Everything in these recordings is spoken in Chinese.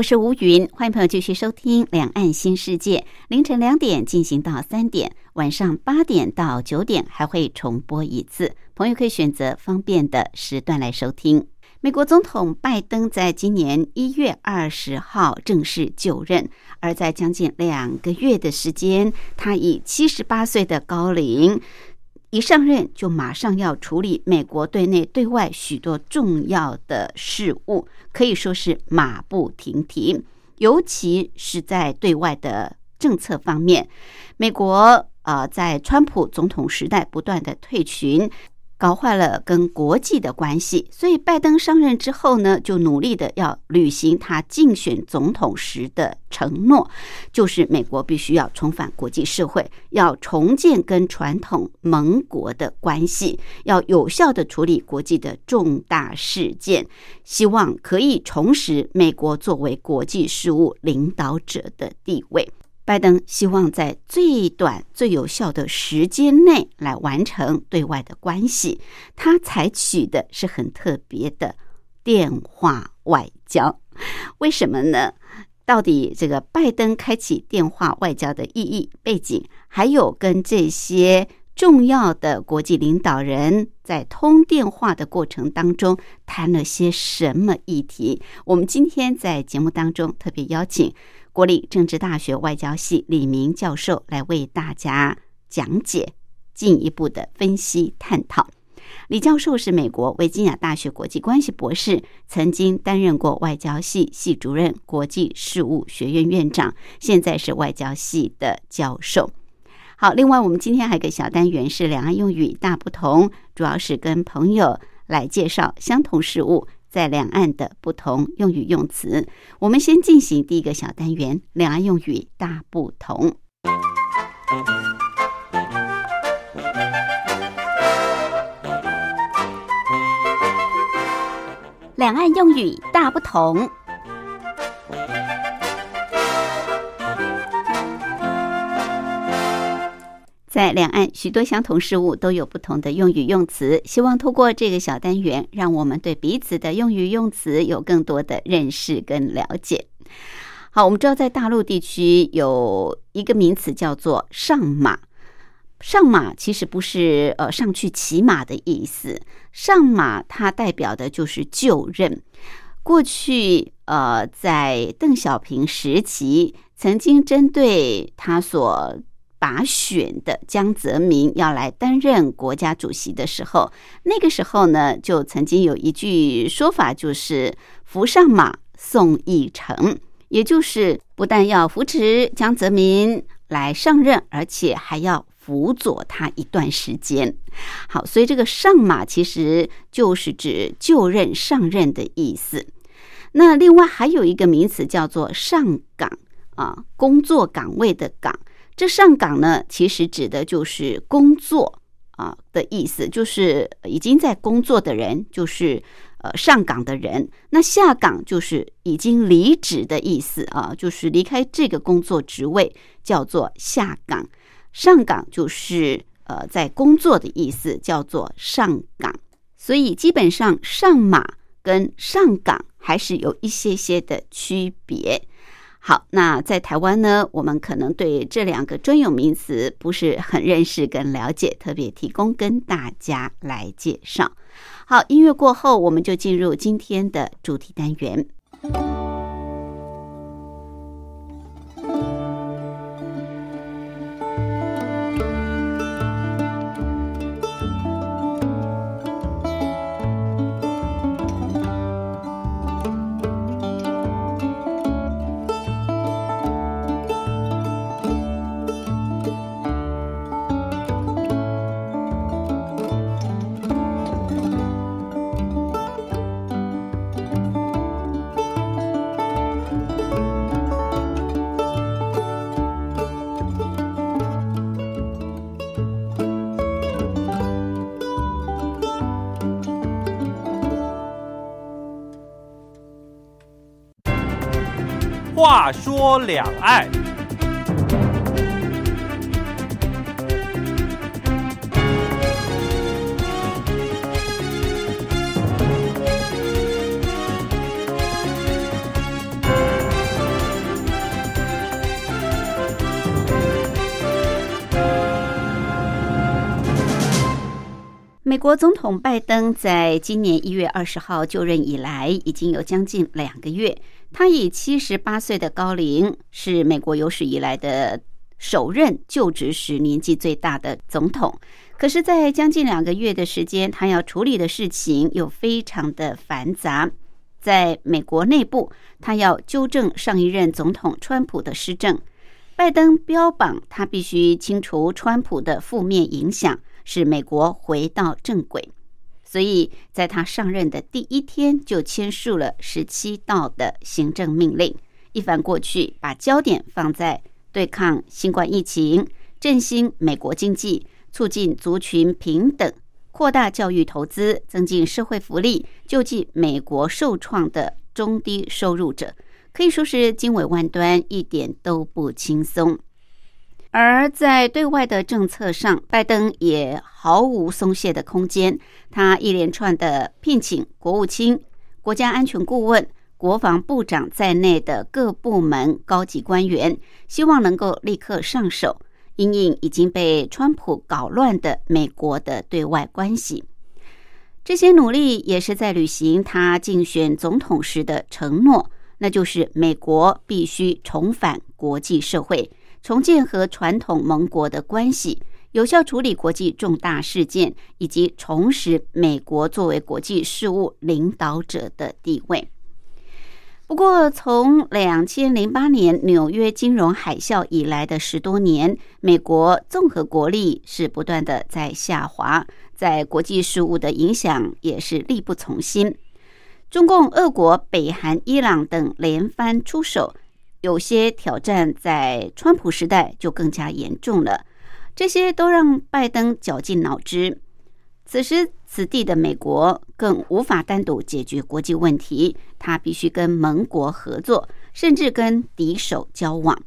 我是吴云，欢迎朋友继续收听《两岸新世界》，凌晨两点进行到三点，晚上八点到九点还会重播一次，朋友可以选择方便的时段来收听。美国总统拜登在今年一月二十号正式就任，而在将近两个月的时间，他以七十八岁的高龄。一上任就马上要处理美国对内对外许多重要的事务，可以说是马不停蹄。尤其是在对外的政策方面，美国啊在川普总统时代不断的退群。搞坏了跟国际的关系，所以拜登上任之后呢，就努力的要履行他竞选总统时的承诺，就是美国必须要重返国际社会，要重建跟传统盟国的关系，要有效的处理国际的重大事件，希望可以重拾美国作为国际事务领导者的地位。拜登希望在最短、最有效的时间内来完成对外的关系。他采取的是很特别的电话外交。为什么呢？到底这个拜登开启电话外交的意义、背景，还有跟这些重要的国际领导人在通电话的过程当中谈了些什么议题？我们今天在节目当中特别邀请。国立政治大学外交系李明教授来为大家讲解，进一步的分析探讨。李教授是美国维吉亚大学国际关系博士，曾经担任过外交系系主任、国际事务学院院长，现在是外交系的教授。好，另外我们今天还有个小单元是两岸用语大不同，主要是跟朋友来介绍相同事物。在两岸的不同用语用词，我们先进行第一个小单元：两岸用语大不同。两岸用语大不同。在两岸，许多相同事物都有不同的用语用词。希望通过这个小单元，让我们对彼此的用语用词有更多的认识跟了解。好，我们知道在大陆地区有一个名词叫做“上马”。上马其实不是呃上去骑马的意思，上马它代表的就是就任。过去呃，在邓小平时期，曾经针对他所把选的江泽民要来担任国家主席的时候，那个时候呢，就曾经有一句说法，就是“扶上马，送一程”，也就是不但要扶持江泽民来上任，而且还要辅佐他一段时间。好，所以这个“上马”其实就是指就任、上任的意思。那另外还有一个名词叫做“上岗”，啊，工作岗位的“岗”。这上岗呢，其实指的就是工作啊的意思，就是已经在工作的人，就是呃上岗的人。那下岗就是已经离职的意思啊，就是离开这个工作职位，叫做下岗。上岗就是呃在工作的意思，叫做上岗。所以基本上上马跟上岗还是有一些些的区别。好，那在台湾呢，我们可能对这两个专有名词不是很认识跟了解，特别提供跟大家来介绍。好，音乐过后，我们就进入今天的主题单元。话说两岸。美国总统拜登在今年一月二十号就任以来，已经有将近两个月。他以七十八岁的高龄，是美国有史以来的首任就职时年纪最大的总统。可是，在将近两个月的时间，他要处理的事情又非常的繁杂。在美国内部，他要纠正上一任总统川普的施政。拜登标榜他必须清除川普的负面影响。使美国回到正轨，所以在他上任的第一天就签署了十七道的行政命令。一番过去，把焦点放在对抗新冠疫情、振兴美国经济、促进族群平等、扩大教育投资、增进社会福利、救济美国受创的中低收入者，可以说是经纬万端，一点都不轻松。而在对外的政策上，拜登也毫无松懈的空间。他一连串的聘请国务卿、国家安全顾问、国防部长在内的各部门高级官员，希望能够立刻上手，因应已经被川普搞乱的美国的对外关系。这些努力也是在履行他竞选总统时的承诺，那就是美国必须重返国际社会。重建和传统盟国的关系，有效处理国际重大事件，以及重拾美国作为国际事务领导者的地位。不过，从两千零八年纽约金融海啸以来的十多年，美国综合国力是不断的在下滑，在国际事务的影响也是力不从心。中共、俄国、北韩、伊朗等连番出手。有些挑战在川普时代就更加严重了，这些都让拜登绞尽脑汁。此时此地的美国更无法单独解决国际问题，他必须跟盟国合作，甚至跟敌手交往。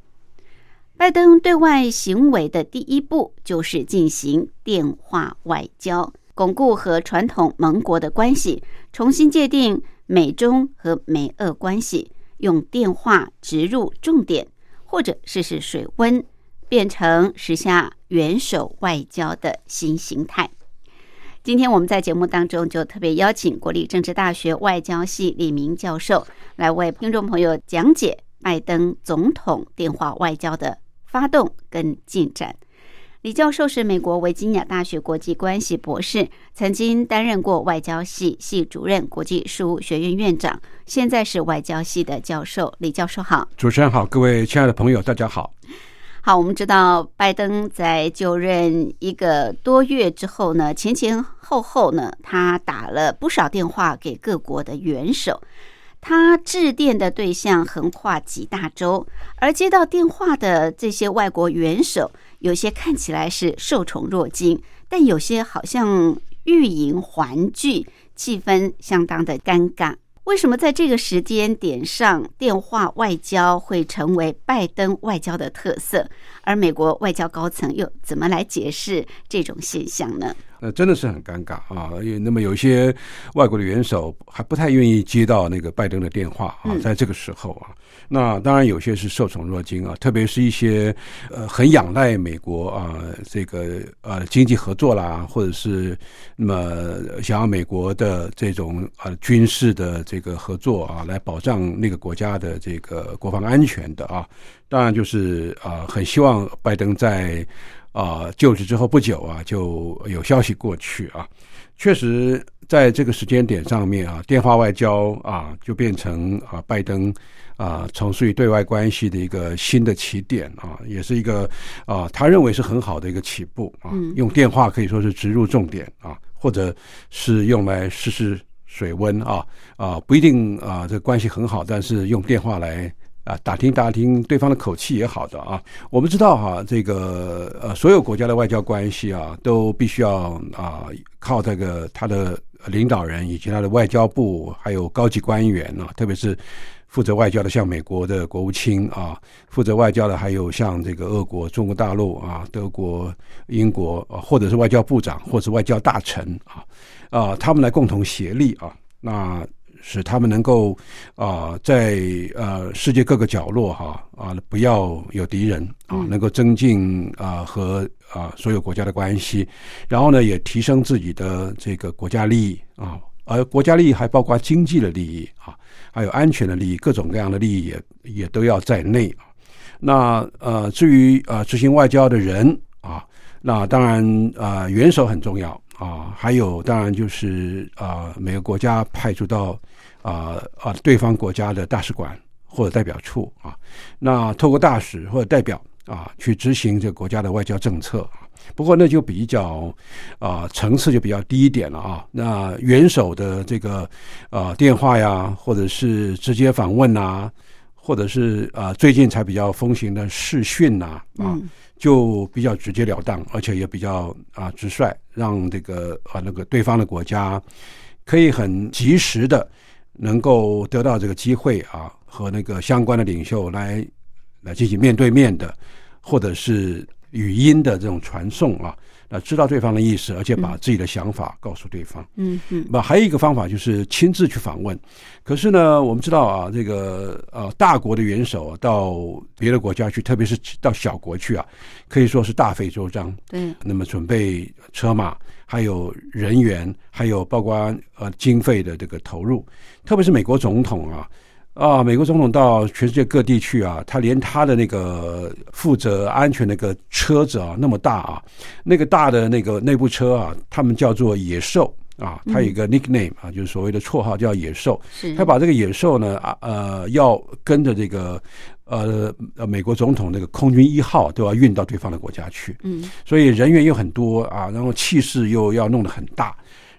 拜登对外行为的第一步就是进行电话外交，巩固和传统盟国的关系，重新界定美中和美俄关系。用电话植入重点，或者试试水温，变成时下元首外交的新形态。今天我们在节目当中就特别邀请国立政治大学外交系李明教授来为听众朋友讲解拜登总统电话外交的发动跟进展。李教授是美国维吉尼亚大学国际关系博士，曾经担任过外交系系主任、国际事务学院院长，现在是外交系的教授。李教授好，主持人好，各位亲爱的朋友，大家好。好，我们知道拜登在就任一个多月之后呢，前前后后呢，他打了不少电话给各国的元首。他致电的对象横跨几大洲，而接到电话的这些外国元首，有些看起来是受宠若惊，但有些好像欲迎还拒，气氛相当的尴尬。为什么在这个时间点上，电话外交会成为拜登外交的特色？而美国外交高层又怎么来解释这种现象呢？呃，真的是很尴尬啊！那么有些外国的元首还不太愿意接到那个拜登的电话啊，在这个时候啊，那当然有些是受宠若惊啊，特别是一些呃很仰赖美国啊这个呃经济合作啦，或者是那么想要美国的这种呃军事的这个合作啊，来保障那个国家的这个国防安全的啊，当然就是啊很希望拜登在。啊，就职之后不久啊，就有消息过去啊，确实在这个时间点上面啊，电话外交啊，就变成啊，拜登啊，从事于对外关系的一个新的起点啊，也是一个啊，他认为是很好的一个起步啊，用电话可以说是植入重点啊，或者是用来试试水温啊啊，不一定啊，这关系很好，但是用电话来。啊，打听打听对方的口气也好的啊。我们知道哈，这个呃，所有国家的外交关系啊，都必须要啊靠这个他的领导人以及他的外交部还有高级官员啊，特别是负责外交的，像美国的国务卿啊，负责外交的还有像这个俄国、中国大陆啊、德国、英国啊，或者是外交部长或者外交大臣啊啊，他们来共同协力啊，那。使他们能够啊，在呃世界各个角落哈啊，不要有敌人啊，能够增进啊和啊所有国家的关系，然后呢，也提升自己的这个国家利益啊，而国家利益还包括经济的利益啊，还有安全的利益，各种各样的利益也也都要在内啊。那呃，至于呃执行外交的人啊，那当然啊，元首很重要啊，还有当然就是啊，每个国家派驻到。啊啊！对方国家的大使馆或者代表处啊，那透过大使或者代表啊，去执行这个国家的外交政策。不过那就比较啊层次就比较低一点了啊。那元首的这个啊电话呀，或者是直接访问呐，或者是啊最近才比较风行的视讯呐啊，就比较直截了当，而且也比较啊直率，让这个啊那个对方的国家可以很及时的。能够得到这个机会啊，和那个相关的领袖来来进行面对面的，或者是语音的这种传送啊，那知道对方的意思，而且把自己的想法告诉对方。嗯嗯。那还有一个方法就是亲自去访问。可是呢，我们知道啊，这个呃大国的元首到别的国家去，特别是到小国去啊，可以说是大费周章。对。那么准备车马。还有人员，还有包括呃经费的这个投入，特别是美国总统啊啊，美国总统到全世界各地去啊，他连他的那个负责安全那个车子啊那么大啊，那个大的那个内部车啊，他们叫做野兽啊，他有一个 nickname 啊，就是所谓的绰号叫野兽。他把这个野兽呢啊呃要跟着这个。呃呃，美国总统那个空军一号都要运到对方的国家去，嗯，所以人员又很多啊，然后气势又要弄得很大，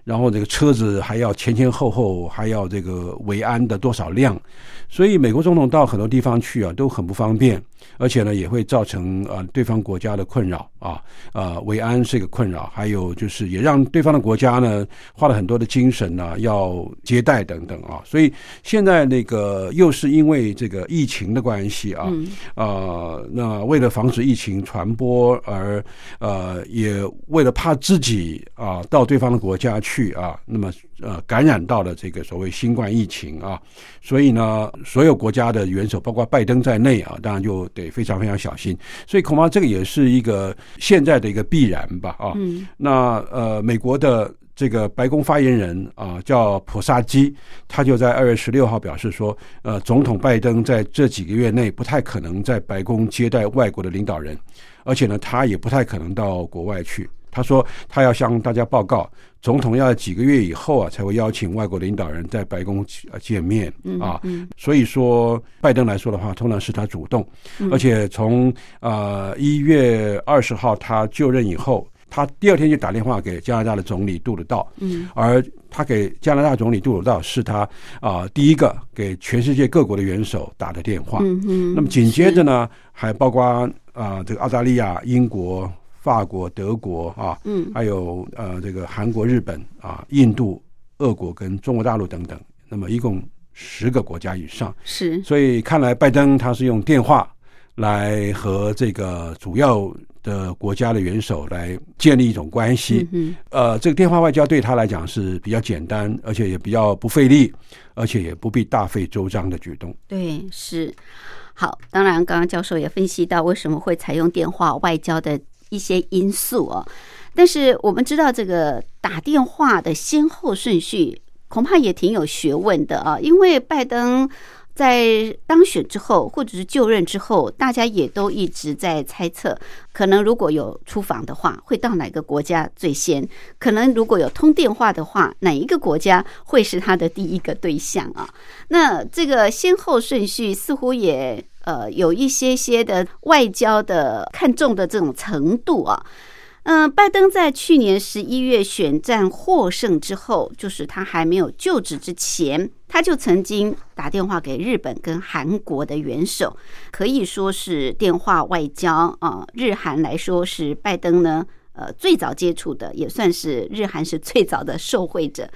然后这个车子还要前前后后还要这个维安的多少辆，所以美国总统到很多地方去啊都很不方便。而且呢，也会造成呃对方国家的困扰啊，呃维安是一个困扰，还有就是也让对方的国家呢花了很多的精神呢，要接待等等啊。所以现在那个又是因为这个疫情的关系啊，呃，那为了防止疫情传播，而呃也为了怕自己啊到对方的国家去啊，那么呃感染到了这个所谓新冠疫情啊，所以呢，所有国家的元首，包括拜登在内啊，当然就得。非常非常小心，所以恐怕这个也是一个现在的一个必然吧啊。那呃，美国的这个白宫发言人啊，叫普萨基，他就在二月十六号表示说，呃，总统拜登在这几个月内不太可能在白宫接待外国的领导人，而且呢，他也不太可能到国外去。他说，他要向大家报告，总统要几个月以后啊，才会邀请外国领导人在白宫见面啊。所以说，拜登来说的话，通常是他主动，而且从呃一月二十号他就任以后，他第二天就打电话给加拿大的总理杜鲁道，嗯，而他给加拿大总理杜鲁道是他啊第一个给全世界各国的元首打的电话。嗯嗯，那么紧接着呢，还包括啊这个澳大利亚、英国。法国、德国啊，嗯，还有呃，这个韩国、日本啊，印度、俄国跟中国大陆等等，那么一共十个国家以上。是，所以看来拜登他是用电话来和这个主要的国家的元首来建立一种关系。嗯，呃，这个电话外交对他来讲是比较简单，而且也比较不费力，而且也不必大费周章的举动。对，是。好，当然，刚刚教授也分析到为什么会采用电话外交的。一些因素哦，但是我们知道这个打电话的先后顺序恐怕也挺有学问的啊。因为拜登在当选之后，或者是就任之后，大家也都一直在猜测，可能如果有出访的话，会到哪个国家最先；可能如果有通电话的话，哪一个国家会是他的第一个对象啊？那这个先后顺序似乎也。呃，有一些些的外交的看重的这种程度啊，嗯，拜登在去年十一月选战获胜之后，就是他还没有就职之前，他就曾经打电话给日本跟韩国的元首，可以说是电话外交啊。日韩来说是拜登呢呃最早接触的，也算是日韩是最早的受惠者。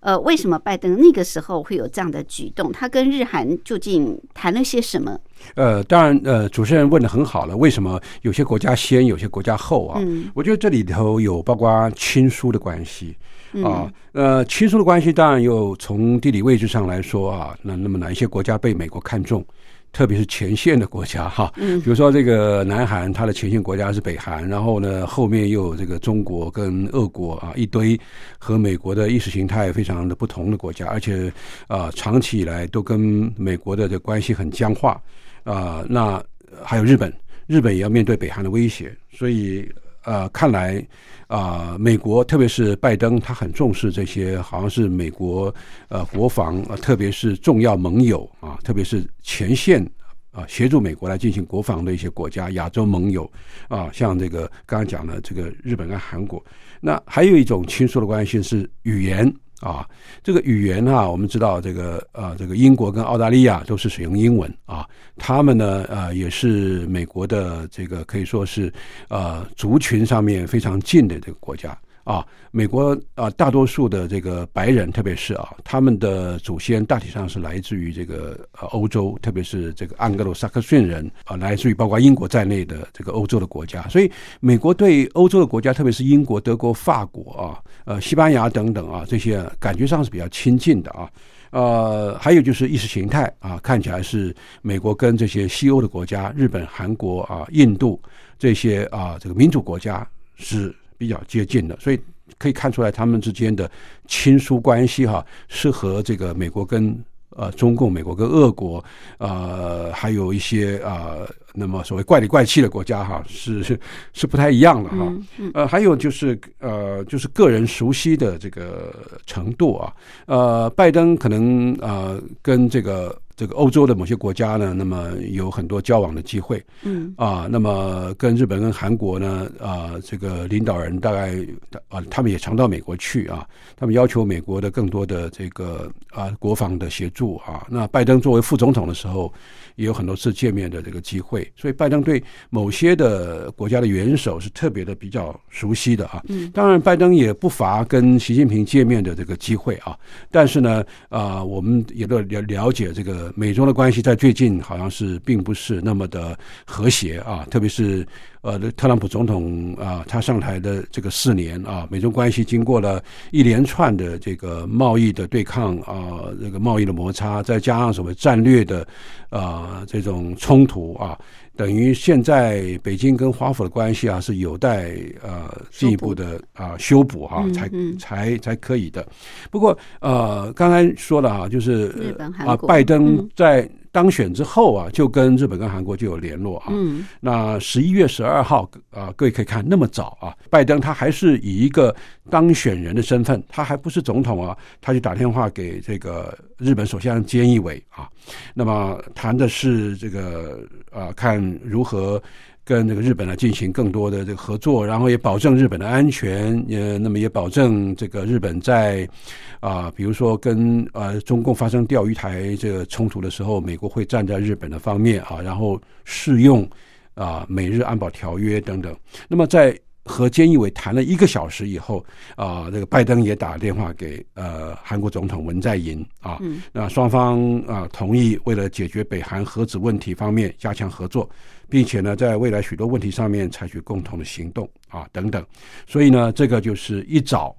呃，为什么拜登那个时候会有这样的举动？他跟日韩究竟谈了些什么？呃，当然，呃，主持人问的很好了。为什么有些国家先，有些国家后啊？嗯我觉得这里头有包括亲疏的关系嗯啊。呃，亲疏的关系当然有从地理位置上来说啊，那那么哪一些国家被美国看中？特别是前线的国家哈，嗯。比如说这个南韩，它的前线国家是北韩，然后呢后面又有这个中国跟俄国啊，一堆和美国的意识形态非常的不同的国家，而且啊、长期以来都跟美国的这关系很僵化。啊、那还有日本，日本也要面对北韩的威胁，所以呃，看来啊、美国特别是拜登，他很重视这些，好像是美国呃国防啊、特别是重要盟友啊，特别是前线啊，协助美国来进行国防的一些国家，亚洲盟友啊，像这个刚刚讲的这个日本跟韩国。那还有一种亲疏的关系是语言啊，这个语言啊，我们知道这个呃，这个英国跟澳大利亚都是使用英文啊，他们呢呃也是美国的这个可以说是呃族群上面非常近的这个国家。啊，美国啊，大多数的这个白人，特别是啊，他们的祖先大体上是来自于这个呃欧洲，特别是这个安格鲁萨克逊人啊，来自于包括英国在内的这个欧洲的国家。所以，美国对欧洲的国家，特别是英国、德国、法国啊，呃，西班牙等等啊，这些感觉上是比较亲近的啊。呃，还有就是意识形态啊，看起来是美国跟这些西欧的国家，日本、韩国啊、印度这些啊，这个民主国家是比较接近的，所以可以看出来他们之间的亲疏关系哈、是和这个美国跟呃中共、美国跟俄国，呃，还有一些啊、呃那么所谓怪里怪气的国家哈、是是是不太一样的哈、呃，还有就是呃，就是个人熟悉的这个程度啊，呃，拜登可能呃跟这个这个欧洲的某些国家呢，那么有很多交往的机会。嗯。啊，那么跟日本跟韩国呢，啊，这个领导人大概啊，他们也常到美国去啊，他们要求美国的更多的这个啊国防的协助啊，那拜登作为副总统的时候，也有很多次见面的这个机会，所以拜登对某些的国家的元首是特别的比较熟悉的啊。嗯当然，拜登也不乏跟习近平见面的这个机会啊。但是呢，啊、我们也都了了解这个美中的关系，在最近好像是并不是那么的和谐啊，特别是呃，特朗普总统啊，他上台的这个四年啊，美中关系经过了一连串的这个贸易的对抗啊，这个贸易的摩擦，再加上所谓战略的啊这种冲突啊，等于现在北京跟华府的关系啊是有待呃进一步的啊修补哈、才才才可以的。不过呃，刚才说了啊，就是啊，拜登嗯在当选之后啊，就跟日本跟韩国就有联络啊。嗯那十一月十二号啊，各位可以看那么早啊，拜登他还是以一个当选人的身份，他还不是总统啊，他就打电话给这个日本首相菅义伟啊，那么谈的是这个啊，看如何。跟这个日本呢进行更多的这个合作，然后也保证日本的安全，呃，那么也保证这个日本在啊、比如说跟呃中共发生钓鱼台这个冲突的时候，美国会站在日本的方面啊，然后适用啊美日安保条约等等。那么在和菅义伟谈了一个小时以后，啊，这个拜登也打电话给呃韩国总统文在寅啊，嗯那双方啊同意为了解决北韩核子问题方面加强合作，并且呢在未来许多问题上面采取共同的行动啊等等。所以呢，这个就是一早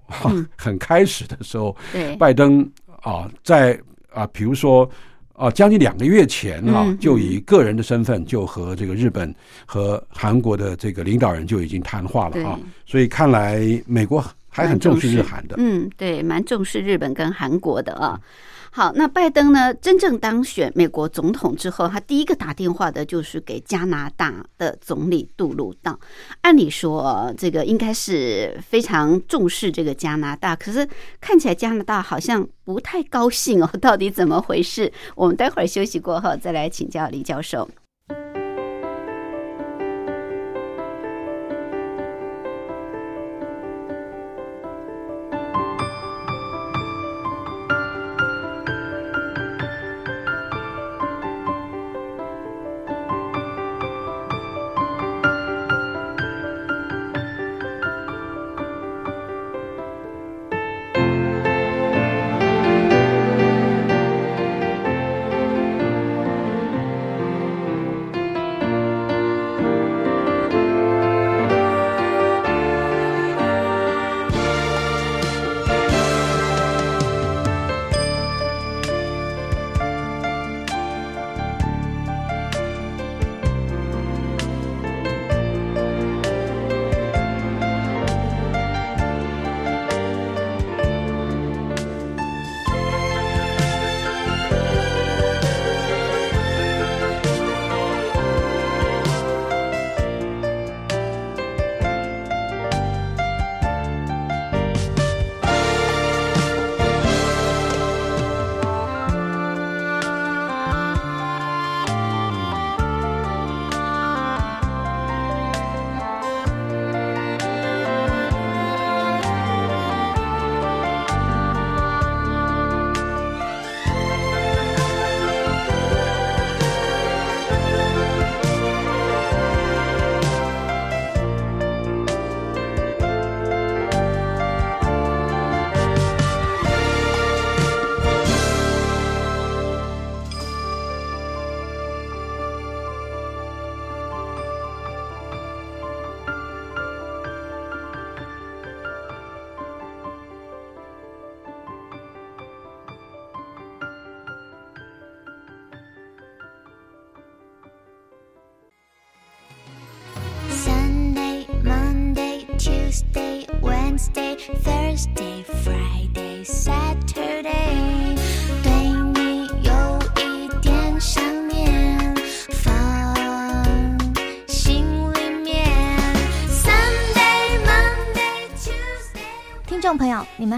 很开始的时候，对拜登啊，在啊，比如说啊，将近两个月前啊嗯，就以个人的身份就和这个日本和韩国的这个领导人就已经谈话了啊，所以看来美国还很重视日韩的。嗯，对，蛮重视日本跟韩国的啊。好，那拜登呢，真正当选美国总统之后，他第一个打电话的就是给加拿大的总理杜鲁道。按理说，这个应该是非常重视这个加拿大，可是看起来加拿大好像不太高兴哦，到底怎么回事？我们待会儿休息过后再来请教李教授。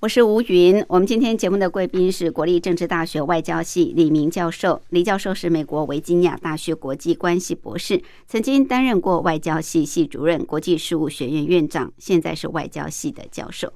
我是吴云。我们今天节目的贵宾是国立政治大学外交系李明教授。李教授是美国维吉尼亚大学国际关系博士，曾经担任过外交系系主任、国际事务学院院长，现在是外交系的教授。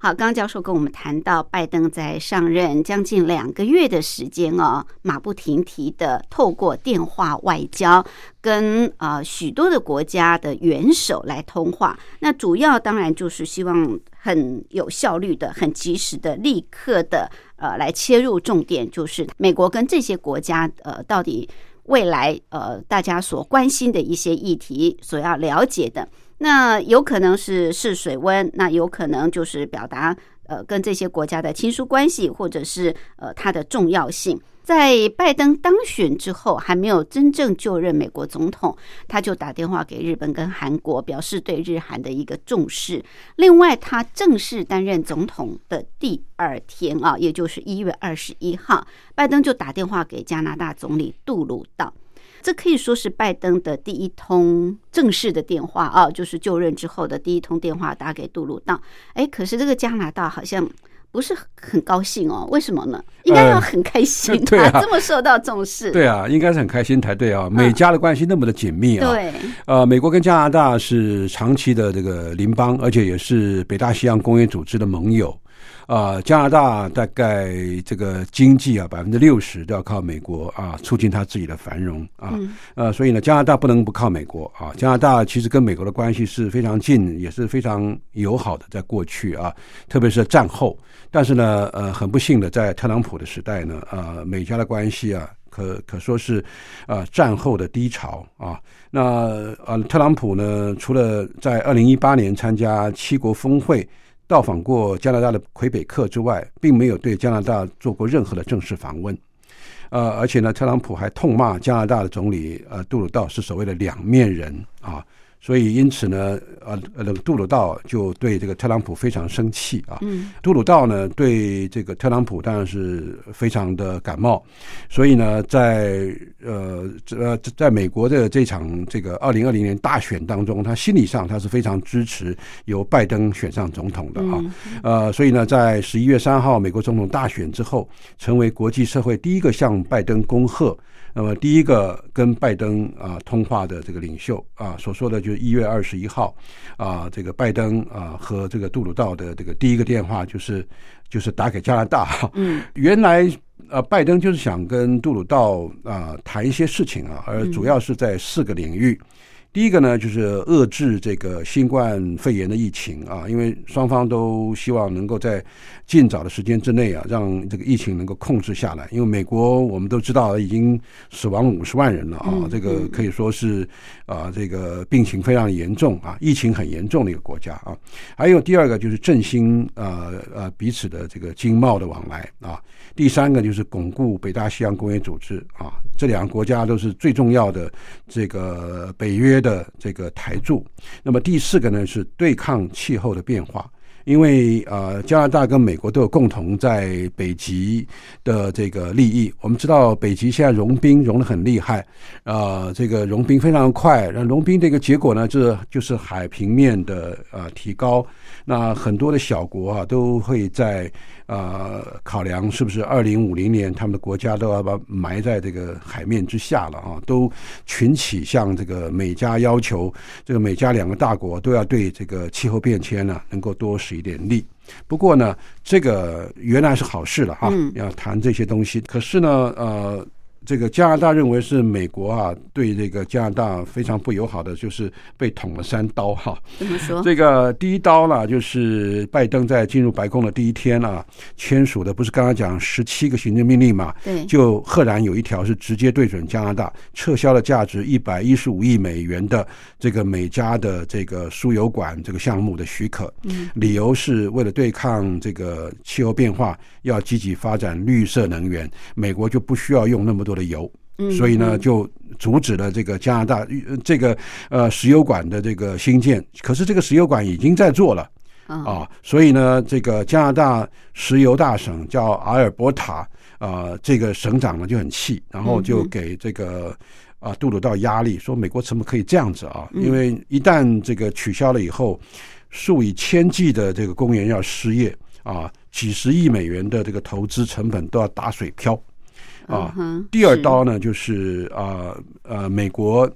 好，刚刚教授跟我们谈到，拜登在上任将近两个月的时间哦，马不停蹄的透过电话外交跟呃许多的国家的元首来通话。那主要当然就是希望很有效率的、很及时的、立刻的呃来切入重点，就是美国跟这些国家呃到底未来呃大家所关心的一些议题所要了解的。那有可能是试水温，那有可能就是表达呃跟这些国家的亲疏关系，或者是呃它的重要性。在拜登当选之后，还没有真正就任美国总统，他就打电话给日本跟韩国，表示对日韩的一个重视。另外，他正式担任总统的第二天啊，也就是一月二十一号，拜登就打电话给加拿大总理杜鲁道。这可以说是拜登的第一通正式的电话啊，就是就任之后的第一通电话打给杜鲁道。哎，可是这个加拿大好像不是很高兴哦，为什么呢？应该要很开心、呃 对啊这么受到重视。对啊，应该是很开心才对啊。美加的关系那么的紧密啊，对，呃，美国跟加拿大是长期的这个邻邦，而且也是北大西洋公约组织的盟友。啊、加拿大大概这个经济啊，百分之六十都要靠美国啊，促进它自己的繁荣啊。嗯呃，所以呢，加拿大不能不靠美国啊。加拿大其实跟美国的关系是非常近，也是非常友好的，在过去啊，特别是战后。但是呢，呃，很不幸的，在特朗普的时代呢，呃，美加的关系啊，可可说是，啊、战后的低潮啊。那呃，特朗普呢，除了在二零一八年参加七国峰会。到访过加拿大的魁北克之外，并没有对加拿大做过任何的正式访问。呃，而且呢，特朗普还痛骂加拿大的总理呃杜鲁道是所谓的两面人啊，所以因此呢，呃呃，杜鲁道就对这个特朗普非常生气啊。嗯杜鲁道呢对这个特朗普当然是非常的感冒，所以呢，在呃呃在美国的这场这个二零二零年大选当中，他心理上他是非常支持由拜登选上总统的啊。嗯呃，所以呢，在十一月三号美国总统大选之后，成为国际社会第一个向拜登恭贺。那么，第一个跟拜登啊、通话的这个领袖啊，所说的就是一月二十一号啊，这个拜登啊和这个杜鲁道的这个第一个电话就是就是打给加拿大。嗯原来呃，拜登就是想跟杜鲁道啊、谈一些事情啊，而主要是在四个领域。第一个呢，就是遏制这个新冠肺炎的疫情啊，因为双方都希望能够在尽早的时间之内啊，让这个疫情能够控制下来。因为美国我们都知道已经死亡五十万人了啊，嗯这个可以说是啊，这个病情非常严重啊，疫情很严重的一个国家啊。还有第二个就是振兴呃呃彼此的这个经贸的往来啊。第三个就是巩固北大西洋公约组织啊，这两个国家都是最重要的这个北约的这个台柱。那么第四个呢是对抗气候的变化。因为呃，加拿大跟美国都有共同在北极的这个利益。我们知道北极现在融冰融得很厉害，呃，这个融冰非常快。那融冰这个结果呢，这就是海平面的呃提高。那很多的小国啊，都会在呃考量是不是二零五零年他们的国家都要把埋在这个海面之下了啊，都群起向这个美加要求，这个美加两个大国都要对这个气候变迁呢能够多使一点力。不过呢，这个原来是好事了哈、嗯要谈这些东西。可是呢，呃，这个加拿大认为是美国啊对这个加拿大非常不友好的，就是被捅了三刀哈。怎么说？这个第一刀呢，就是拜登在进入白宫的第一天啊，签署的不是刚刚讲十七个行政命令嘛？对，就赫然有一条是直接对准加拿大，撤销了价值一百一十五亿美元的这个美加的这个输油管这个项目的许可。嗯，理由是为了对抗这个气候变化，要积极发展绿色能源，美国就不需要用那么多的油。嗯所以呢，就阻止了这个加拿大呃这个呃石油管的这个新建。可是这个石油管已经在做了。啊，啊，所以呢，这个加拿大石油大省叫阿尔伯塔啊、这个省长呢就很气，然后就给这个啊杜鲁道压力，说美国怎么可以这样子啊？因为一旦这个取消了以后，数以千计的这个公务员要失业啊，几十亿美元的这个投资成本都要打水漂啊。嗯第二刀呢，就是啊呃美国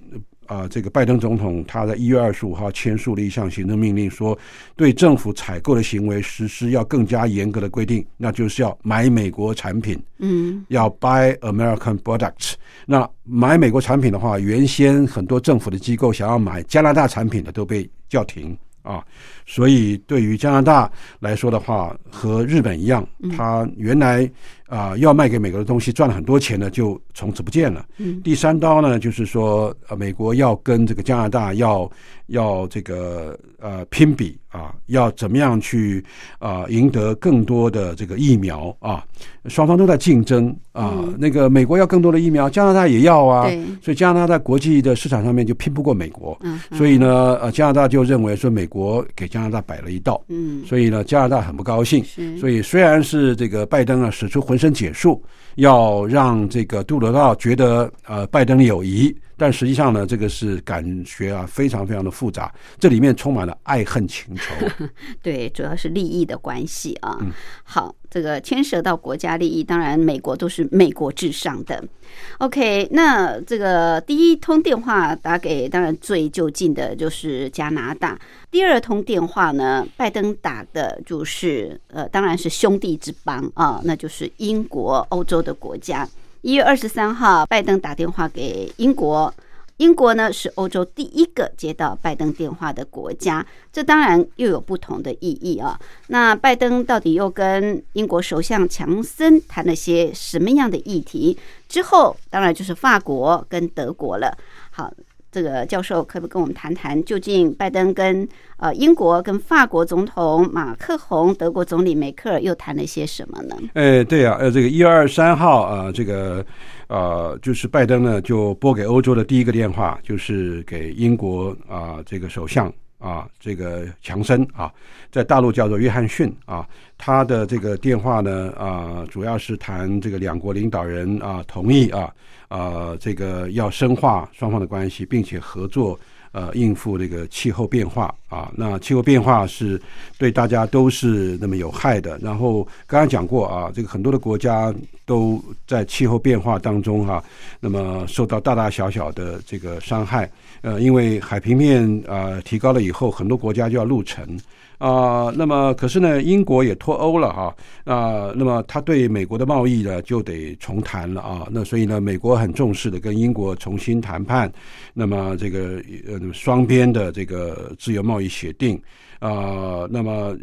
啊、这个拜登总统他在一月二十五号签署了一项行政命令，说对政府采购的行为实施要更加严格的规定，那就是要买美国产品，嗯要 buy American products。那买美国产品的话，原先很多政府的机构想要买加拿大产品的都被叫停啊，所以对于加拿大来说的话，和日本一样，它原来啊、要卖给美国的东西赚了很多钱呢，就从此不见了。嗯第三刀呢，就是说，呃，美国要跟这个加拿大要要这个呃拼比啊，要怎么样去啊、赢得更多的这个疫苗啊，双方都在竞争啊。嗯那个美国要更多的疫苗，加拿大也要啊，所以加拿大在国际的市场上面就拼不过美国。嗯，所以呢，呃，加拿大就认为说美国给加拿大摆了一道，嗯所以呢，加拿大很不高兴。是，所以虽然是这个拜登啊使出浑身解数，要让这个杜鲁道觉得呃拜登有疑，但实际上呢，这个是感觉啊非常非常的复杂，这里面充满了爱恨情仇。对，主要是利益的关系啊。嗯好，这个牵涉到国家利益，当然美国都是美国至上的。OK，那这个第一通电话打给，当然最就近的就是加拿大。第二通电话呢，拜登打的就是呃，当然是兄弟之邦啊，那就是英国、欧洲的国家。一月二十三号，拜登打电话给英国，英国呢是欧洲第一个接到拜登电话的国家，这当然又有不同的意义啊。那拜登到底又跟英国首相强森谈了些什么样的议题？之后当然就是法国跟德国了。好，这个教授可不可以跟我们谈谈，究竟拜登跟呃英国跟法国总统马克宏、德国总理梅克尔又谈了些什么呢？哎，对啊，呃，这个一月二十三号啊、这个呃，就是拜登呢就拨给欧洲的第一个电话，就是给英国啊、这个首相啊，这个强森啊，在大陆叫做约翰逊啊，他的这个电话呢啊、主要是谈这个两国领导人啊同意啊啊、这个要深化双方的关系，并且合作。呃，应付这个气候变化啊，那气候变化是对大家都是那么有害的。然后刚刚讲过啊，这个很多的国家都在气候变化当中哈、那么受到大大小小的这个伤害。呃，因为海平面啊、提高了以后，很多国家就要陆沉。啊、那么可是呢，英国也脱欧了哈，啊、那么他对美国的贸易呢就得重谈了啊，那所以呢，美国很重视的跟英国重新谈判，那么这个呃双边的这个自由贸易协定啊、那么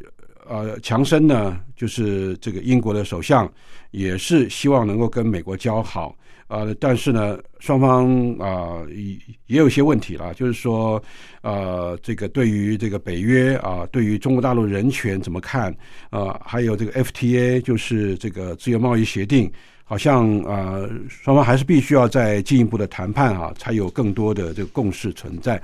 呃强森呢就是这个英国的首相，也是希望能够跟美国交好。呃，但是呢，双方啊、也也有些问题了，就是说，呃，这个对于这个北约啊、对于中国大陆人权怎么看？呃，还有这个 FTA，就是这个自由贸易协定，好像呃，双方还是必须要再进一步的谈判啊，才有更多的这个共识存在。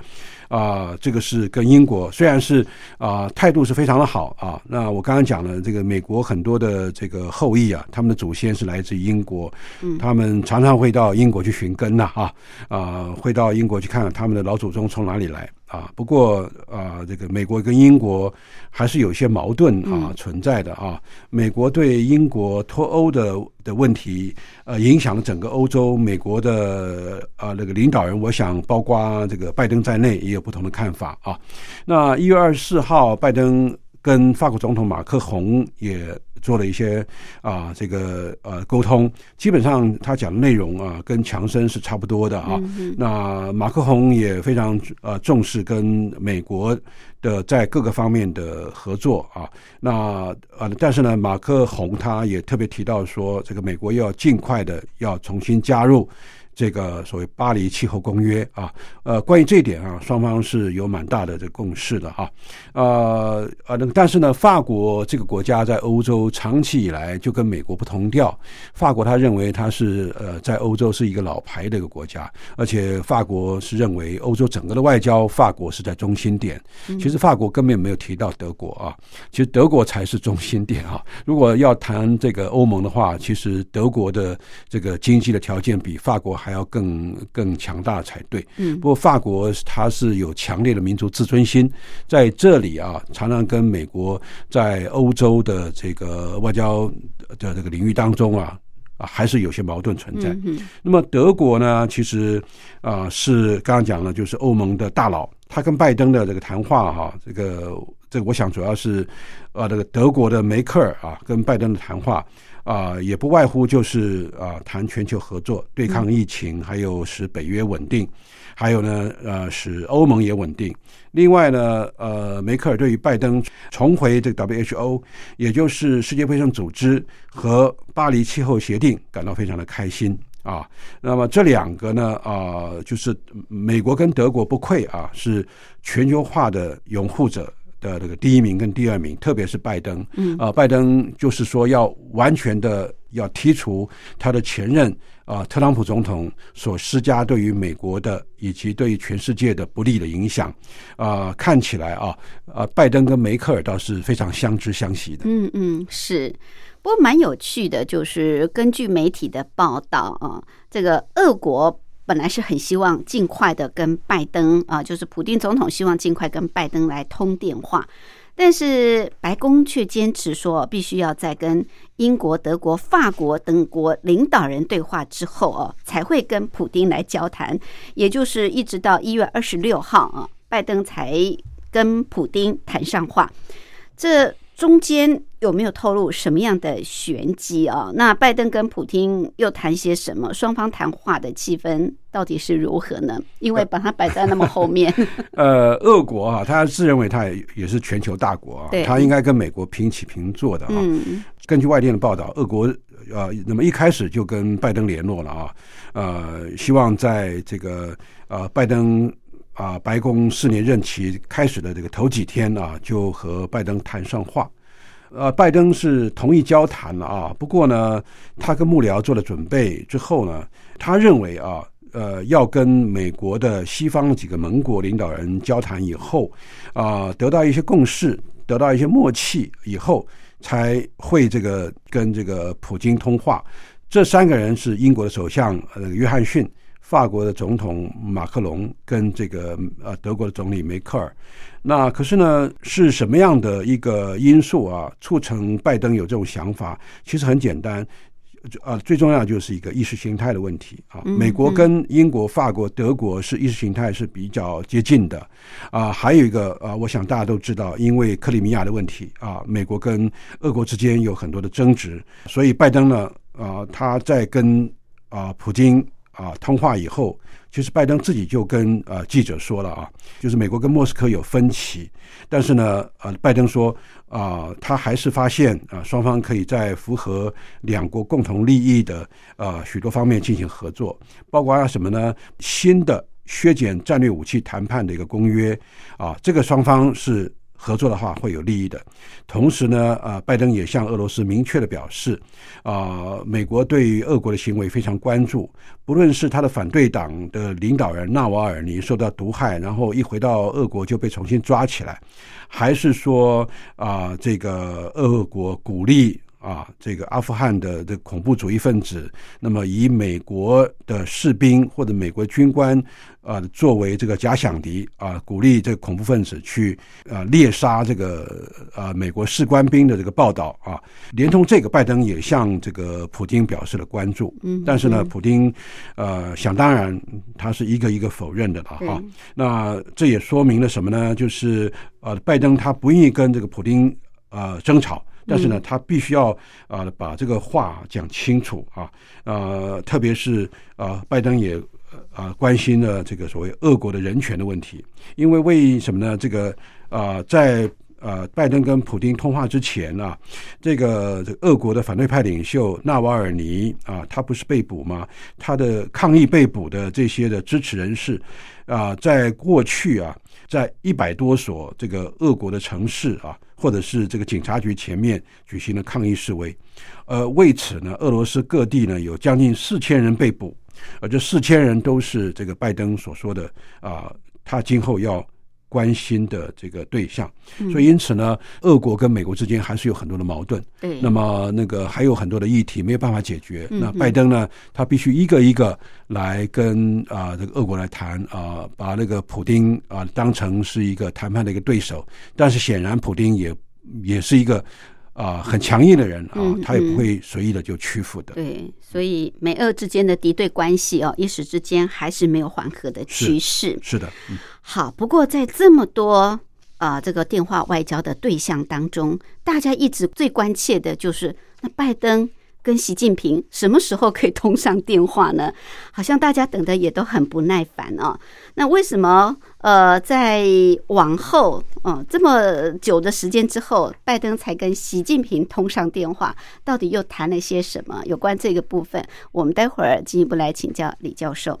啊、这个是跟英国虽然是啊、态度是非常的好啊，那我刚刚讲了，这个美国很多的这个后裔啊，他们的祖先是来自于英国，他们常常会到英国去寻根呐、啊，啊、会到英国去看看他们的老祖宗从哪里来啊。不过啊、这个美国跟英国还是有些矛盾啊、存在的啊。美国对英国脱欧的的问题，呃，影响了整个欧洲。美国的啊、那个领导人，我想包括这个拜登在内，也有不同的看法啊。那一月二十四号，拜登跟法国总统马克宏也做了一些啊这个呃沟通，基本上他讲的内容啊跟强生是差不多的啊。那马克宏也非常呃重视跟美国的在各个方面的合作啊。那呃，但是呢，马克宏他也特别提到说，这个美国要尽快的要重新加入。这个所谓巴黎气候公约啊，呃，关于这一点啊，双方是有蛮大的这个共识的哈，呃呃，那但是呢，法国这个国家在欧洲长期以来就跟美国不同调，法国他认为它是呃在欧洲是一个老牌的一个国家，而且法国是认为欧洲整个的外交，法国是在中心点。其实法国根本没有提到德国啊，其实德国才是中心点啊。如果要谈这个欧盟的话，其实德国的这个经济的条件比法国还要更更强大才对。嗯不过法国它是有强烈的民族自尊心，在这里啊，常常跟美国在欧洲的这个外交的这个领域当中啊。啊，还是有些矛盾存在。嗯那么德国呢，其实啊、是刚刚讲了，就是欧盟的大佬，他跟拜登的这个谈话哈、这个这个我想主要是啊，这个德国的梅克尔啊跟拜登的谈话啊、也不外乎就是啊谈全球合作、对抗疫情，还有使北约稳定，还有呢呃使欧盟也稳定。另外呢，呃，梅克尔对于拜登重回这个 WHO，也就是世界卫生组织和巴黎气候协定感到非常的开心啊。那么这两个呢，啊、就是美国跟德国不愧啊，是全球化的拥护者。的这个第一名跟第二名，特别是拜登，嗯，啊、拜登就是说要完全的要剔除他的前任啊、特朗普总统所施加对于美国的以及对于全世界的不利的影响，啊、看起来啊，啊，拜登跟梅克尔倒是非常相知相惜的。嗯嗯，是。不过蛮有趣的，就是根据媒体的报道啊，这个俄国本来是很希望尽快的跟拜登啊，就是普丁总统希望尽快跟拜登来通电话，但是白宫却坚持说必须要在跟英国、德国、法国等国领导人对话之后哦，才会跟普丁来交谈，也就是一直到一月二十六号啊，拜登才跟普丁谈上话。这中间有没有透露什么样的玄机啊？那拜登跟普京又谈些什么？双方谈话的气氛到底是如何呢？因为把它摆在那么后面，呃，俄国啊，他自认为他也也是全球大国啊，他应该跟美国平起平坐的啊。嗯根据外电的报道，俄国呃，那么一开始就跟拜登联络了啊，呃，希望在这个呃拜登啊、白宫四年任期开始的这个头几天啊，就和拜登谈上话。呃，拜登是同意交谈了啊，不过呢，他跟幕僚做了准备之后呢，他认为啊，呃，要跟美国的西方几个盟国领导人交谈以后，啊、得到一些共识，得到一些默契以后，才会这个跟这个普京通话。这三个人是英国的首相呃约翰逊、法国的总统马克龙跟这个呃德国的总理梅克尔。那可是呢，是什么样的一个因素啊，促成拜登有这种想法？其实很简单，啊，最重要就是一个意识形态的问题啊。美国跟英国、法国、德国是意识形态是比较接近的啊。还有一个啊，我想大家都知道，因为克里米亚的问题啊，美国跟俄国之间有很多的争执，所以拜登呢啊，他在跟啊普京啊通话以后，其实拜登自己就跟呃记者说了啊，就是美国跟莫斯科有分歧，但是呢，呃，拜登说啊、他还是发现啊、双方可以在符合两国共同利益的呃许多方面进行合作，包括什么呢？新的削减战略武器谈判的一个公约啊，这个双方是。合作的话会有利益的，同时呢，呃，拜登也向俄罗斯明确的表示，啊，美国对于俄国的行为非常关注，不论是他的反对党的领导人纳瓦尔尼受到毒害，然后一回到俄国就被重新抓起来，还是说啊，这个俄国鼓励。啊，这个阿富汗的这恐怖主义分子，那么以美国的士兵或者美国军官啊作为这个假想敌啊，鼓励这个恐怖分子去啊猎杀这个啊美国士官兵的这个报道啊，连同这个，拜登也向这个普京表示了关注。嗯，但是呢，普京呃想当然，他是一个一个否认的了哈。那这也说明了什么呢？就是呃，拜登他不愿意跟这个普京呃争吵。但是呢，他必须要啊、把这个话讲清楚啊，呃，特别是啊、拜登也啊、关心了这个所谓俄国的人权的问题，因为为什么呢？这个啊、在呃，拜登跟普京通话之前啊，这个这个俄国的反对派领袖纳瓦尔尼啊，他不是被捕吗？他的抗议被捕的这些的支持人士啊，在过去啊，在一百多所这个俄国的城市啊，或者是这个警察局前面举行了抗议示威，呃，为此呢，俄罗斯各地呢有将近四千人被捕，而这四千人都是这个拜登所说的啊，他今后要。关心的这个对象，所以因此呢，俄国跟美国之间还是有很多的矛盾。对，那么那个还有很多的议题没有办法解决。那拜登呢，他必须一个一个来跟啊、这个俄国来谈啊、把那个普丁啊、当成是一个谈判的一个对手。但是显然，普丁也也是一个啊、很强硬的人啊，嗯他也不会随意的就屈服的。对，所以美俄之间的敌对关系哦，一时之间还是没有缓和的趋势。是的，嗯好，不过在这么多啊、这个电话外交的对象当中，大家一直最关切的就是那拜登跟习近平什么时候可以通上电话呢？好像大家等的也都很不耐烦啊。那为什么呃，在往后嗯、这么久的时间之后，拜登才跟习近平通上电话？到底又谈了些什么？有关这个部分，我们待会儿进一步来请教李教授。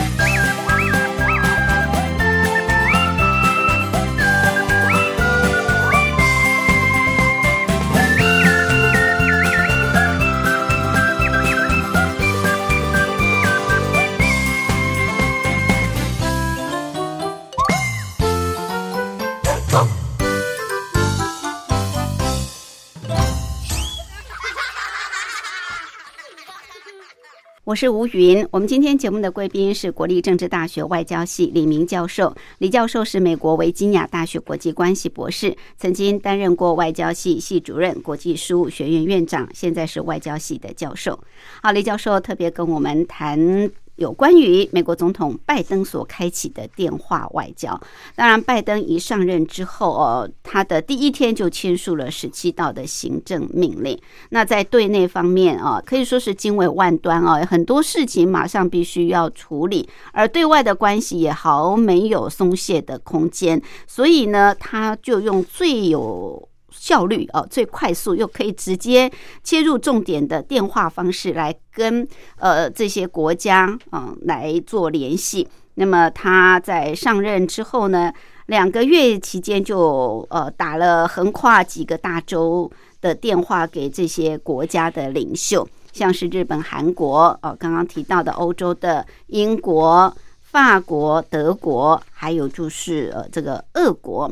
我是吴云。我们今天节目的贵宾是国立政治大学外交系李明教授。李教授是美国维吉尼亚大学国际关系博士，曾经担任过外交系系主任、国际事务学院院长，现在是外交系的教授。好，李教授特别跟我们谈。有关于美国总统拜登所开启的电话外交，当然，拜登一上任之后，哦，他的第一天就签署了十七道的行政命令。那在对内方面啊，可以说是经纬万端啊，很多事情马上必须要处理，而对外的关系也毫没有松懈的空间。所以呢，他就用最有效率哦，最快速又可以直接切入重点的电话方式来跟呃这些国家嗯来做联系。那么他在上任之后呢，两个月期间就呃打了横跨几个大洲的电话给这些国家的领袖，像是日本、韩国哦，刚刚提到的欧洲的英国、法国、德国，还有就是呃这个俄国。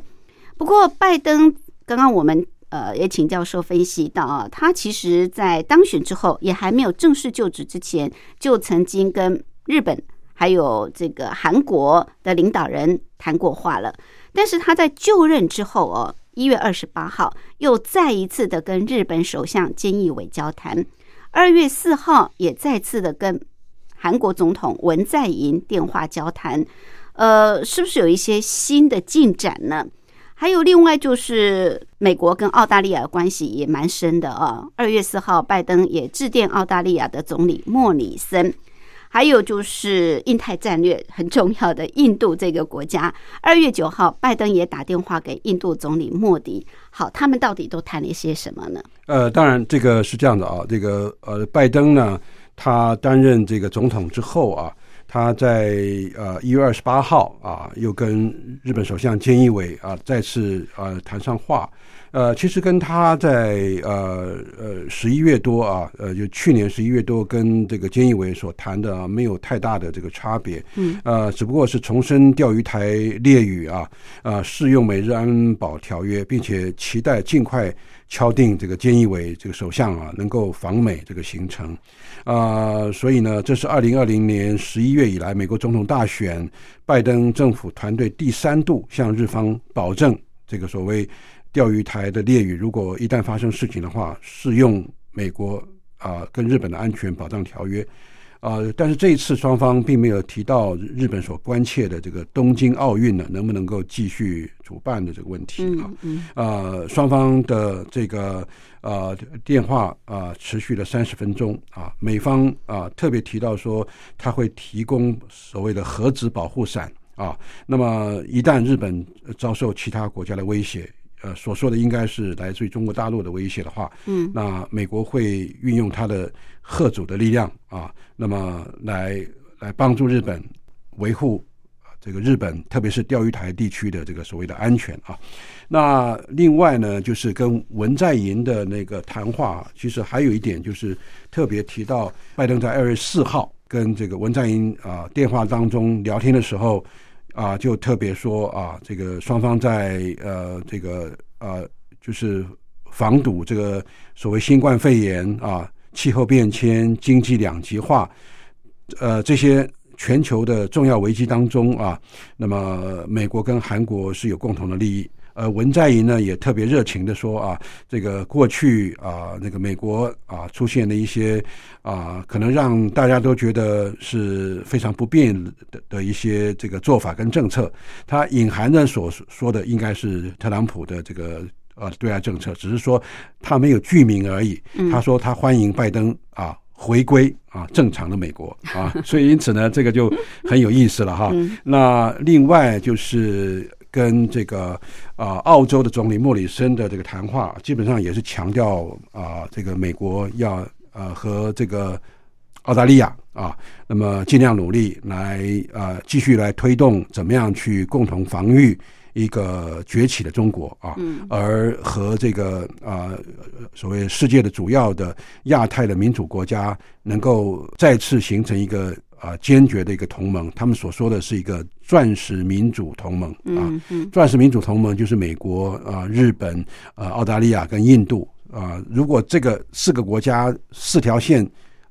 不过拜登。刚刚我们呃也请教授分析到啊，他其实在当选之后，也还没有正式就职之前，就曾经跟日本还有这个韩国的领导人谈过话了。但是他在就任之后哦，一月二十八号又再一次的跟日本首相菅义伟交谈，二月四号也再次的跟韩国总统文在寅电话交谈。呃，是不是有一些新的进展呢？还有另外就是美国跟澳大利亚关系也蛮深的啊。二月四号，拜登也致电澳大利亚的总理莫里森。还有就是印太战略很重要的印度这个国家，二月九号，拜登也打电话给印度总理莫迪。好，他们到底都谈了一些什么呢？呃，当然这个是这样的啊，这个呃，拜登呢，他担任这个总统之后啊。他在呃一月二十八号啊，又跟日本首相菅义伟啊再次呃谈上话。呃，其实跟他在呃呃十一月多啊，呃就去年十一月多跟这个菅义伟所谈的没有太大的这个差别。嗯。呃，只不过是重申钓鱼台列屿啊，啊适用美日安保条约，并且期待尽快敲定这个菅义伟这个首相啊能够访美这个行程。啊，所以呢，这是二零二零年十一月以来美国总统大选，拜登政府团队第三度向日方保证，这个所谓钓鱼台的列屿，如果一旦发生事情的话，适用美国啊跟日本的安全保障条约。呃，但是这一次双方并没有提到日本所关切的这个东京奥运呢，能不能够继续主办的这个问题啊？嗯呃，双方的这个呃电话啊持续了三十分钟啊，美方啊特别提到说他会提供所谓的核子保护伞啊，那么一旦日本遭受其他国家的威胁。呃，所说的应该是来自于中国大陆的威胁的话，嗯，那美国会运用它的贺主的力量啊，那么来来帮助日本维护这个日本，特别是钓鱼台地区的这个所谓的安全啊。那另外呢，就是跟文在寅的那个谈话，其实还有一点就是特别提到，拜登在二月四号跟这个文在寅啊电话当中聊天的时候。啊，就特别说啊，这个双方在呃，这个呃，就是防堵这个所谓新冠肺炎啊、气候变迁、经济两极化，呃，这些全球的重要危机当中啊，那么美国跟韩国是有共同的利益。呃，文在寅呢也特别热情的说啊，这个过去啊，那个美国啊出现的一些啊，可能让大家都觉得是非常不便的的一些这个做法跟政策，它隐含的所说的应该是特朗普的这个呃对外政策，只是说他没有具名而已。他说他欢迎拜登啊回归啊正常的美国啊，所以因此呢，这个就很有意思了哈。那另外就是。跟这个啊，澳洲的总理莫里森的这个谈话，基本上也是强调啊，这个美国要呃和这个澳大利亚啊，那么尽量努力来啊，继续来推动怎么样去共同防御一个崛起的中国啊，而和这个啊所谓世界的主要的亚太的民主国家能够再次形成一个。啊，坚决的一个同盟，他们所说的是一个钻石民主同盟啊。钻石民主同盟就是美国啊、日本啊、澳大利亚跟印度啊。如果这个四个国家四条线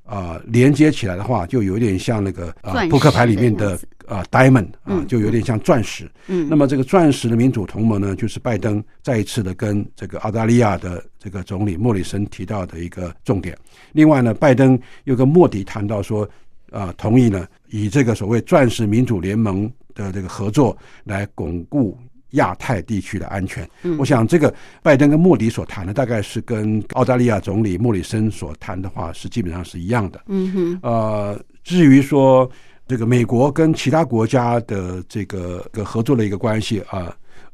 啊、连接起来的话，就有点像那个啊、扑克牌里面的啊、diamond 啊嗯，就有点像钻石。嗯，那么这个钻石的民主同盟呢，就是拜登再一次的跟这个澳大利亚的这个总理莫里森提到的一个重点。另外呢，拜登又跟莫迪谈到说，啊、同意呢以这个所谓钻石民主联盟的这个合作来巩固。亚太地区的安全，嗯我想这个拜登跟莫迪所谈的，大概是跟澳大利亚总理莫里森所谈的话是基本上是一样的。嗯哼，呃，至于说这个美国跟其他国家的这个个合作的一个关系啊，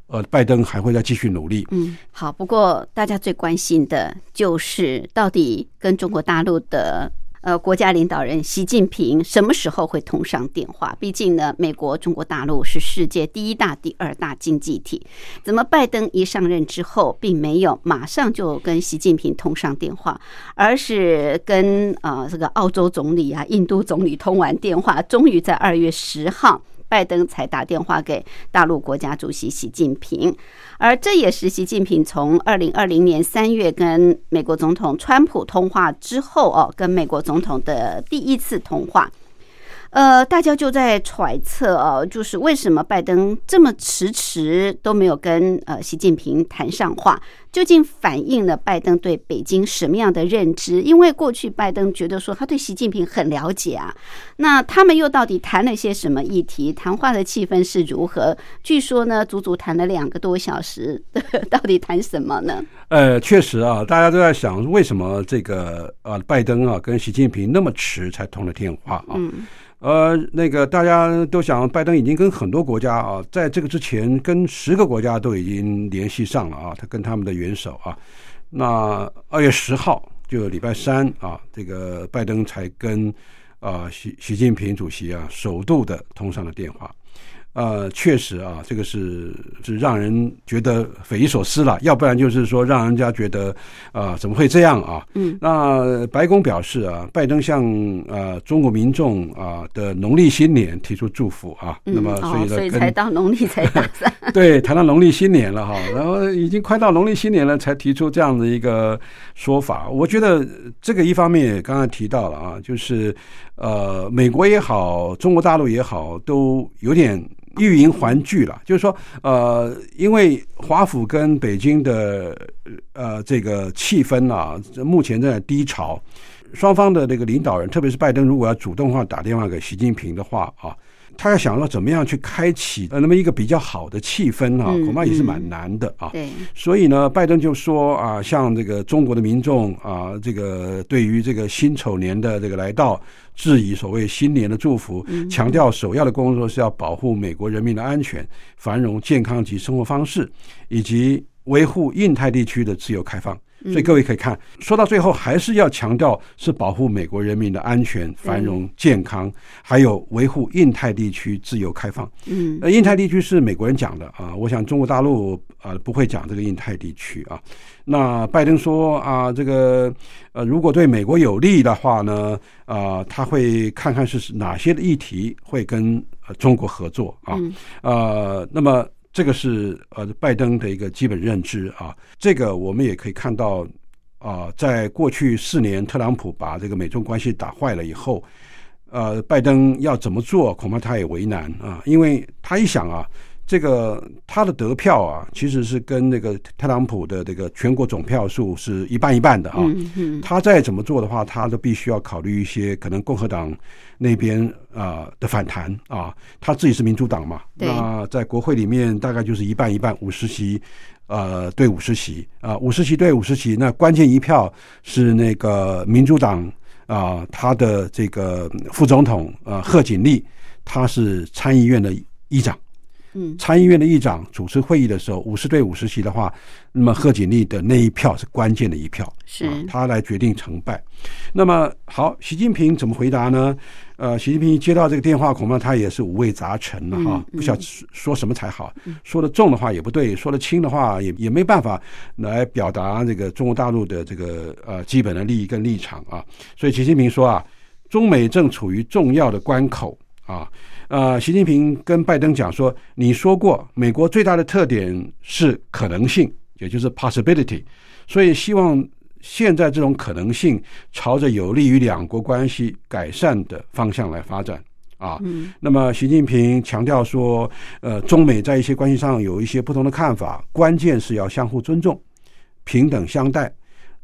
呃，拜登还会再继续努力。嗯，好。不过大家最关心的就是到底跟中国大陆的。呃，国家领导人习近平什么时候会通上电话？毕竟呢，美国、中国大陆是世界第一大、第二大经济体。怎么拜登一上任之后，并没有马上就跟习近平通上电话，而是跟呃这个澳洲总理啊、印度总理通完电话，终于在二月十号。拜登才打电话给大陆国家主席习近平，而这也是习近平从二零二零年三月跟美国总统川普通话之后哦，跟美国总统的第一次通话。呃，大家就在揣测哦，就是为什么拜登这么迟迟都没有跟呃习近平谈上话？究竟反映了拜登对北京什么样的认知？因为过去拜登觉得说他对习近平很了解啊，那他们又到底谈了些什么议题？谈话的气氛是如何？据说呢，足足谈了两个多小时，到底谈什么呢？呃，确实啊，大家都在想为什么这个呃拜登啊跟习近平那么迟才通了电话啊？嗯呃，那个大家都想，拜登已经跟很多国家啊，在这个之前跟十个国家都已经联系上了啊，他跟他们的元首啊，那二月十号就礼拜三啊，这个拜登才跟啊习习近平主席啊首度的通上了电话。呃，确实啊，这个是是让人觉得匪夷所思了，要不然就是说让人家觉得啊、怎么会这样啊？嗯，那白宫表示啊，拜登向呃中国民众啊的农历新年提出祝福啊，那么所以所以才到农历才打算。对，谈到农历新年了哈，然后已经快到农历新年了，才提出这样的一个说法。我觉得这个一方面也刚刚提到了啊，就是呃，美国也好，中国大陆也好，都有点欲迎还拒了。就是说，呃，因为华府跟北京的呃这个气氛啊，目前正在低潮。双方的这个领导人，特别是拜登，如果要主动话打电话给习近平的话啊，他要想到怎么样去开启呃那么一个比较好的气氛啊，嗯恐怕也是蛮难的啊。对，所以呢，拜登就说啊，像这个中国的民众啊，这个对于这个辛丑年的这个来到，质疑所谓新年的祝福，强调首要的工作是要保护美国人民的安全、繁荣、健康及生活方式，以及维护印太地区的自由开放。所以各位可以看，说到最后还是要强调是保护美国人民的安全、繁荣、健康，还有维护印太地区自由开放。嗯那，印太地区是美国人讲的啊，我想中国大陆啊、不会讲这个印太地区啊。那拜登说啊，这个呃，如果对美国有利的话呢，啊、他会看看是哪些的议题会跟呃中国合作啊。嗯呃，那么这个是呃拜登的一个基本认知啊。这个我们也可以看到啊、在过去四年，特朗普把这个美中关系打坏了以后，呃，拜登要怎么做，恐怕他也为难啊，因为他一想啊。这个他的得票啊，其实是跟那个特朗普的这个全国总票数是一半一半的啊。嗯嗯他再怎么做的话，他都必须要考虑一些可能共和党那边啊、的反弹啊。他自己是民主党嘛，那在国会里面大概就是一半一半，五十席呃对五十席啊，五十席对五十席，那关键一票是那个民主党啊、他的这个副总统呃贺锦丽，他是参议院的议长。嗯参议院的议长主持会议的时候，五十对五十席的话，那么贺锦丽的那一票是关键的一票，是啊他来决定成败。那么好，习近平怎么回答呢？呃，习近平接到这个电话，恐怕他也是五味杂陈了哈，嗯不晓得说什么才好。说的重的话也不对，说的轻的话也也没办法来表达这个中国大陆的这个呃基本的利益跟立场啊。所以习近平说啊，中美正处于重要的关口啊。呃，习近平跟拜登讲说，你说过美国最大的特点是可能性，也就是 possibility，所以希望现在这种可能性朝着有利于两国关系改善的方向来发展。啊，嗯那么习近平强调说，呃，中美在一些关系上有一些不同的看法，关键是要相互尊重、平等相待。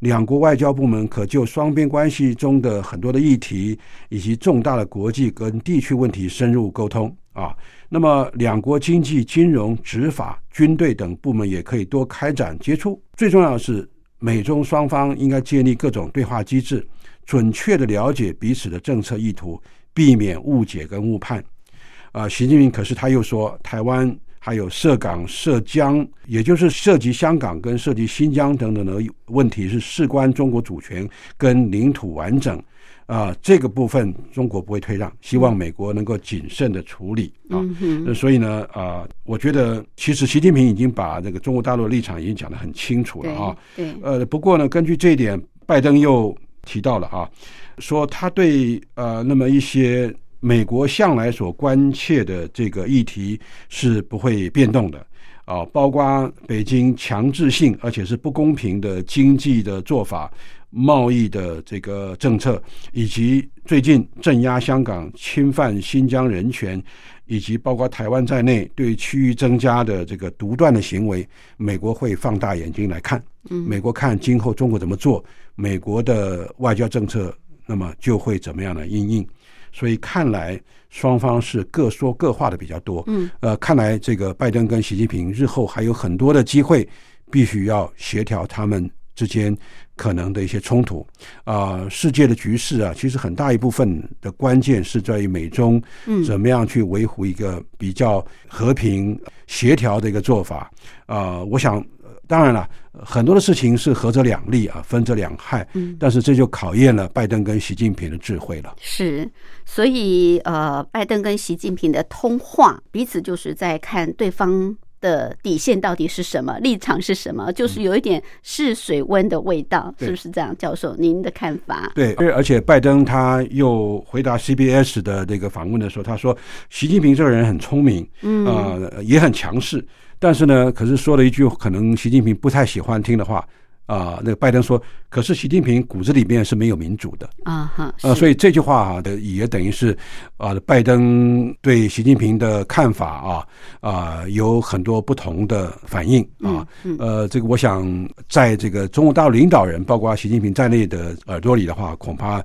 两国外交部门可就双边关系中的很多的议题以及重大的国际跟地区问题深入沟通啊。那么，两国经济、金融、执法、军队等部门也可以多开展接触。最重要的是，美中双方应该建立各种对话机制，准确的了解彼此的政策意图，避免误解跟误判。啊，习近平可是他又说，台湾还有涉港、涉疆，也就是涉及香港跟涉及新疆等等的问题，是事关中国主权跟领土完整。啊，这个部分中国不会退让，希望美国能够谨慎的处理啊。嗯，那所以呢，啊，我觉得其实习近平已经把这个中国大陆的立场已经讲得很清楚了对啊。对，呃，不过呢，根据这一点，拜登又提到了啊，说他对呃那么一些美国向来所关切的这个议题是不会变动的啊，包括北京强制性而且是不公平的经济的做法。贸易的这个政策，以及最近镇压香港、侵犯新疆人权，以及包括台湾在内对区域增加的这个独断的行为，美国会放大眼睛来看。嗯美国看今后中国怎么做，美国的外交政策，那么就会怎么样的应应。所以看来双方是各说各话的比较多。嗯，呃，看来这个拜登跟习近平日后还有很多的机会，必须要协调他们之间可能的一些冲突。啊、世界的局势啊，其实很大一部分的关键是在于美中嗯怎么样去维护一个比较和平协调的一个做法。啊、我想。呃当然了，很多的事情是合则两利啊，分则两害。嗯但是这就考验了拜登跟习近平的智慧了。是，所以呃，拜登跟习近平的通话，彼此就是在看对方的底线到底是什么，立场是什么，就是有一点试水温的味道，对是不是这样？教授，您的看法？对，而而且拜登他又回答 CBS 的这个访问的时候，他说习近平这个人很聪明，嗯呃，也很强势，但是呢，可是说了一句可能习近平不太喜欢听的话。啊、那个拜登说，可是习近平骨子里面是没有民主的，啊哈，呃，所以这句话啊，的也等于是啊、拜登对习近平的看法啊啊、有很多不同的反应啊。嗯嗯呃，这个我想在这个中国大陆领导人，包括习近平在内的耳朵里的话，恐怕。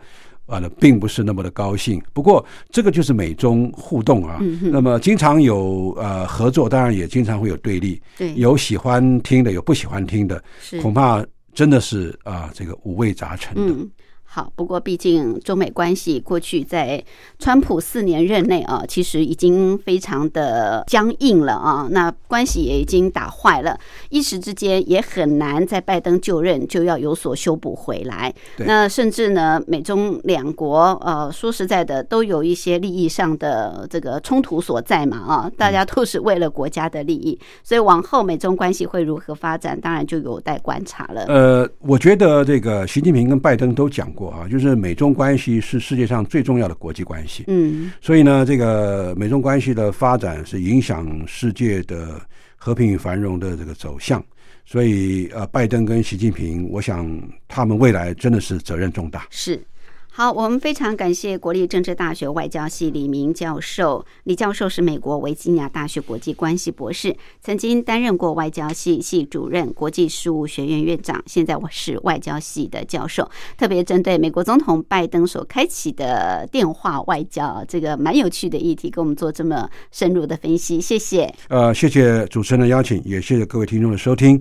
啊，呢，并不是那么的高兴。不过，这个就是美中互动啊。嗯那么，经常有呃合作，当然也经常会有对立，对，有喜欢听的，有不喜欢听的，是恐怕真的是啊、这个五味杂陈的。嗯。好，不过毕竟中美关系过去在川普四年任内啊，其实已经非常的僵硬了啊，那关系也已经打坏了，一时之间也很难在拜登就任就要有所修补回来。那甚至呢，美中两国呃，说实在的，都有一些利益上的这个冲突所在嘛啊，大家都是为了国家的利益，所以往后美中关系会如何发展，当然就有待观察了。呃，我觉得这个习近平跟拜登都讲过啊，就是美中关系是世界上最重要的国际关系。嗯所以呢，这个美中关系的发展是影响世界的和平与繁荣的这个走向。所以呃，拜登跟习近平，我想他们未来真的是责任重大。是。好，我们非常感谢国立政治大学外交系李明教授。李教授是美国维吉尼亚大学国际关系博士，曾经担任过外交系系主任、国际事务学院院长。现在我是外交系的教授，特别针对美国总统拜登所开启的电话外交这个蛮有趣的议题，跟我们做这么深入的分析。谢谢。呃，谢谢主持人的邀请，也谢谢各位听众的收听。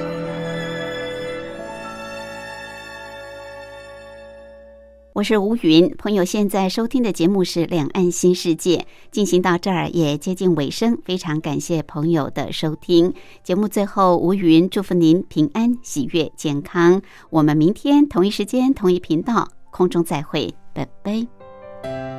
我是吴云，朋友现在收听的节目是《两岸新世界》，进行到这儿也接近尾声，非常感谢朋友的收听。节目最后，吴云祝福您平安、喜悦、健康。我们明天同一时间、同一频道空中再会，拜拜。